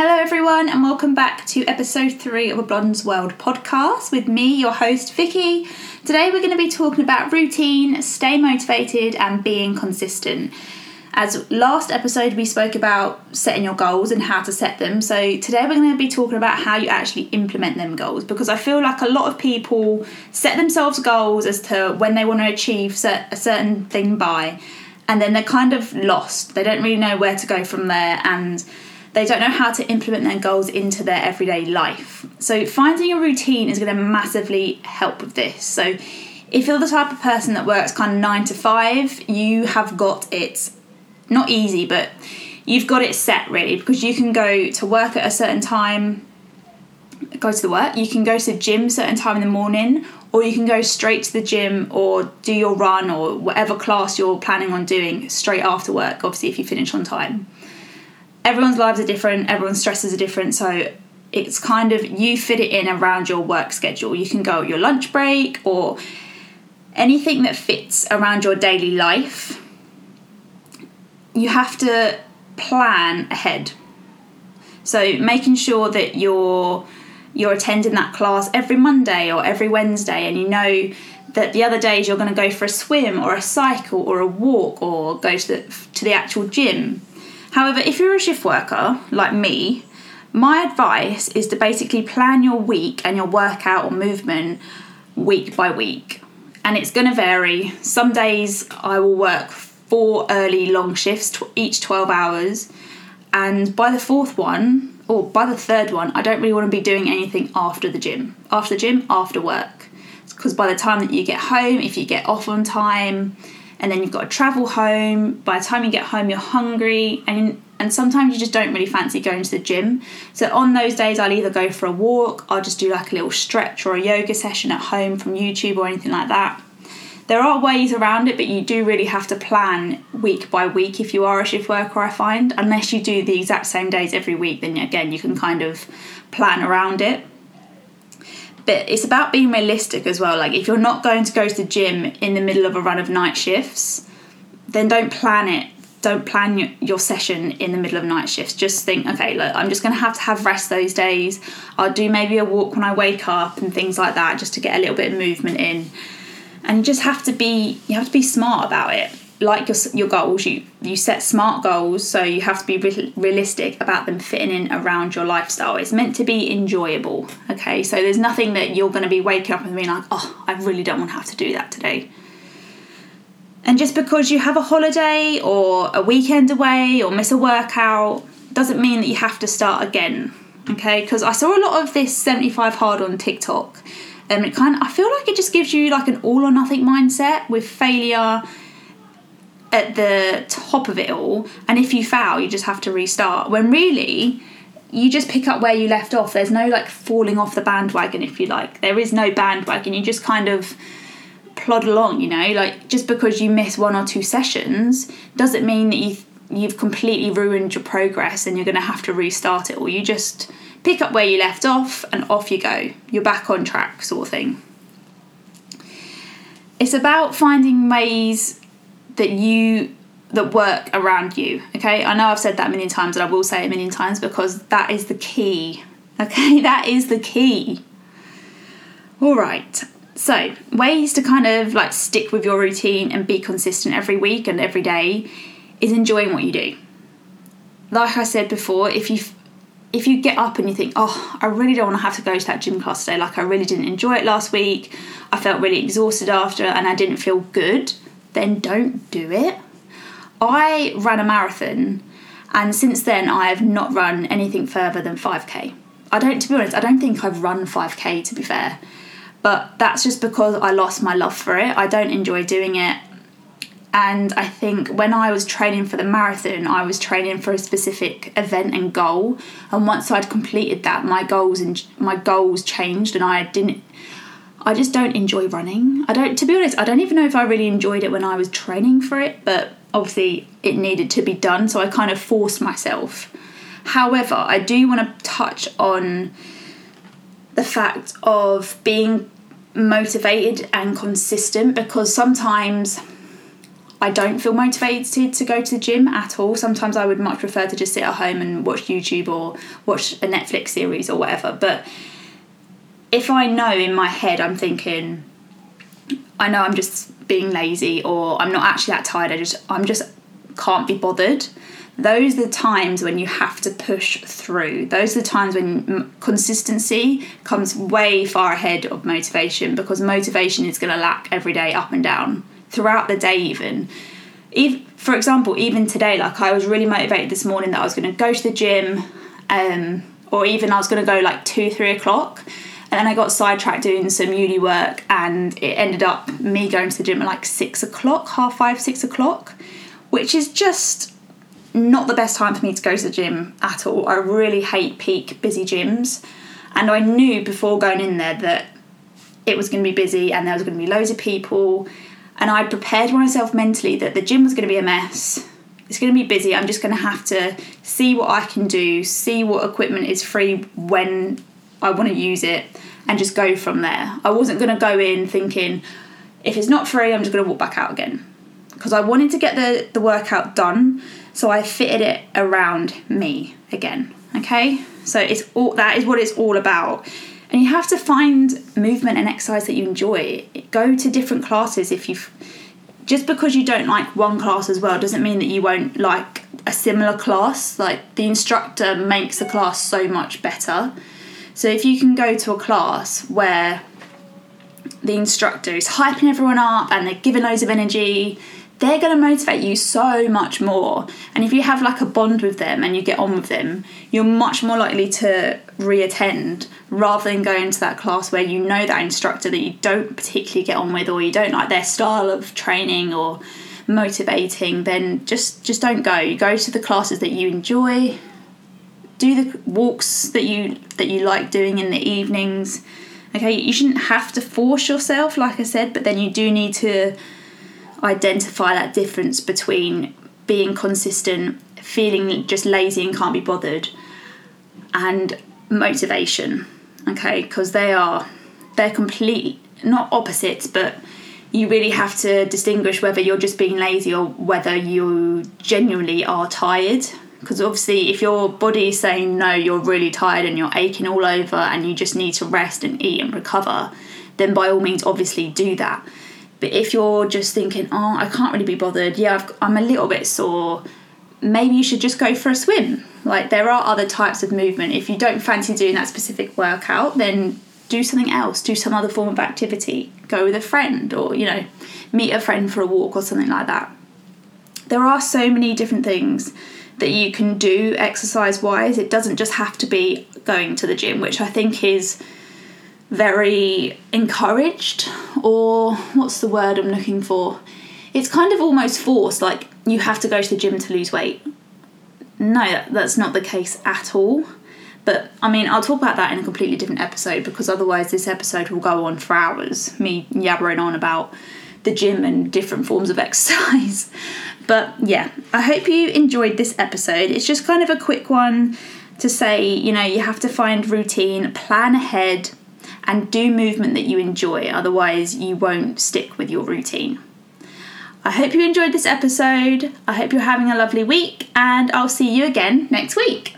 Hello, everyone, and welcome back to episode three of a Blonde's World podcast with me, your host, Vicky. Today, we're going to be talking about routine, stay motivated, and being consistent. As last episode, we spoke about setting your goals and how to set them. So, today, we're going to be talking about how you actually implement them goals because I feel like a lot of people set themselves goals as to when they want to achieve a certain thing by, and then they're kind of lost. They don't really know where to go from there. And they don't know how to implement their goals into their everyday life. So, finding a routine is going to massively help with this. So, if you're the type of person that works kind of nine to five, you have got it not easy, but you've got it set really because you can go to work at a certain time, go to the work, you can go to the gym certain time in the morning, or you can go straight to the gym or do your run or whatever class you're planning on doing straight after work, obviously, if you finish on time everyone's lives are different, everyone's stresses are different, so it's kind of you fit it in around your work schedule. You can go your lunch break or anything that fits around your daily life. You have to plan ahead. So making sure that you're you're attending that class every Monday or every Wednesday and you know that the other days you're going to go for a swim or a cycle or a walk or go to the to the actual gym However, if you're a shift worker like me, my advice is to basically plan your week and your workout or movement week by week. And it's going to vary. Some days I will work four early long shifts, each 12 hours. And by the fourth one, or by the third one, I don't really want to be doing anything after the gym. After the gym, after work. Because by the time that you get home, if you get off on time, and then you've got to travel home. By the time you get home, you're hungry, and and sometimes you just don't really fancy going to the gym. So on those days, I'll either go for a walk, I'll just do like a little stretch or a yoga session at home from YouTube or anything like that. There are ways around it, but you do really have to plan week by week if you are a shift worker, I find. Unless you do the exact same days every week, then again, you can kind of plan around it but it's about being realistic as well. Like if you're not going to go to the gym in the middle of a run of night shifts, then don't plan it. Don't plan your, your session in the middle of night shifts. Just think, okay, look, I'm just going to have to have rest those days. I'll do maybe a walk when I wake up and things like that, just to get a little bit of movement in. And you just have to be, you have to be smart about it like your, your goals you you set smart goals so you have to be re- realistic about them fitting in around your lifestyle. It's meant to be enjoyable okay? So there's nothing that you're going to be waking up and being like oh i really don't want to have to do that today. And just because you have a holiday or a weekend away or miss a workout doesn't mean that you have to start again okay? Because i saw a lot of this 75 hard on tiktok and it kind of i feel like it just gives you like an all or nothing mindset with failure at the top of it all and if you fail you just have to restart. When really you just pick up where you left off. There's no like falling off the bandwagon if you like. There is no bandwagon. You just kind of plod along you know? Like just because you miss one or two sessions doesn't mean that you you've completely ruined your progress and you're going to have to restart it or you just pick up where you left off and off you go. You're back on track sort of thing. It's about finding ways that you that work around you. Okay, I know I've said that a million times, and I will say it a million times because that is the key. Okay, that is the key. All right. So, ways to kind of like stick with your routine and be consistent every week and every day is enjoying what you do. Like I said before, if you if you get up and you think, "Oh, I really don't want to have to go to that gym class today. Like I really didn't enjoy it last week. I felt really exhausted after and I didn't feel good." Then don't do it. I ran a marathon and since then I have not run anything further than 5k. I don't, to be honest, I don't think I've run 5k to be fair, but that's just because I lost my love for it. I don't enjoy doing it. And I think when I was training for the marathon, I was training for a specific event and goal. And once I'd completed that, my goals and my goals changed, and I didn't I just don't enjoy running. I don't, to be honest, I don't even know if I really enjoyed it when I was training for it, but obviously it needed to be done, so I kind of forced myself. However, I do want to touch on the fact of being motivated and consistent because sometimes I don't feel motivated to go to the gym at all. Sometimes I would much prefer to just sit at home and watch YouTube or watch a Netflix series or whatever. But if I know in my head I'm thinking, I know I'm just being lazy or I'm not actually that tired, I just I'm just can't be bothered. Those are the times when you have to push through. Those are the times when consistency comes way far ahead of motivation because motivation is going to lack every day up and down throughout the day even even for example even today like i was really motivated this morning that i was going to go to the gym um, or even i was going to go like 2 3 o'clock and then i got sidetracked doing some uni work and it ended up me going to the gym at like 6 o'clock half 5 6 o'clock which is just not the best time for me to go to the gym at all i really hate peak busy gyms and i knew before going in there that it was going to be busy and there was going to be loads of people and I'd prepared myself mentally that the gym was going to be a mess. It's going to be busy. I'm just going to have to see what I can do, see what equipment is free when I want to use it, and just go from there. I wasn't going to go in thinking, if it's not free, I'm just going to walk back out again. Because I wanted to get the, the workout done, so I fitted it around me again. Okay? So it's all that is what it's all about. And you have to find movement and exercise that you enjoy. Go to different classes if you've just because you don't like one class as well doesn't mean that you won't like a similar class. Like the instructor makes the class so much better. So if you can go to a class where the instructor is hyping everyone up and they're giving loads of energy they're going to motivate you so much more. And if you have like a bond with them and you get on with them, you're much more likely to reattend rather than going to that class where you know that instructor that you don't particularly get on with or you don't like their style of training or motivating then just just don't go you go to the classes that you enjoy do the walks that you that you like doing in the evenings okay you shouldn't have to force yourself like i said but then you do need to identify that difference between being consistent, feeling just lazy and can't be bothered, and motivation. Okay, because they are they're complete not opposites, but you really have to distinguish whether you're just being lazy or whether you genuinely are tired. Because obviously, if your body is saying no, you're really tired and you're aching all over and you just need to rest and eat and recover, then by all means, obviously do that. But if you're just thinking, oh, I can't really be bothered, yeah, I've, I'm a little bit sore, maybe you should just go for a swim. Like there are other types of movement. If you don't fancy doing that specific workout, then do something else, do some other form of activity, go with a friend or, you know, meet a friend for a walk or something like that. There are so many different things that you can do exercise wise. It doesn't just have to be going to the gym, which I think is very encouraged, or what's the word I'm looking for? It's kind of almost forced, like you have to go to the gym to lose weight. No, that's not the case at all. But I mean, I'll talk about that in a completely different episode because otherwise, this episode will go on for hours, me yabbering on about the gym and different forms of exercise. But yeah, I hope you enjoyed this episode. It's just kind of a quick one to say, you know, you have to find routine, plan ahead, and do movement that you enjoy, otherwise, you won't stick with your routine. I hope you enjoyed this episode. I hope you're having a lovely week, and I'll see you again next week.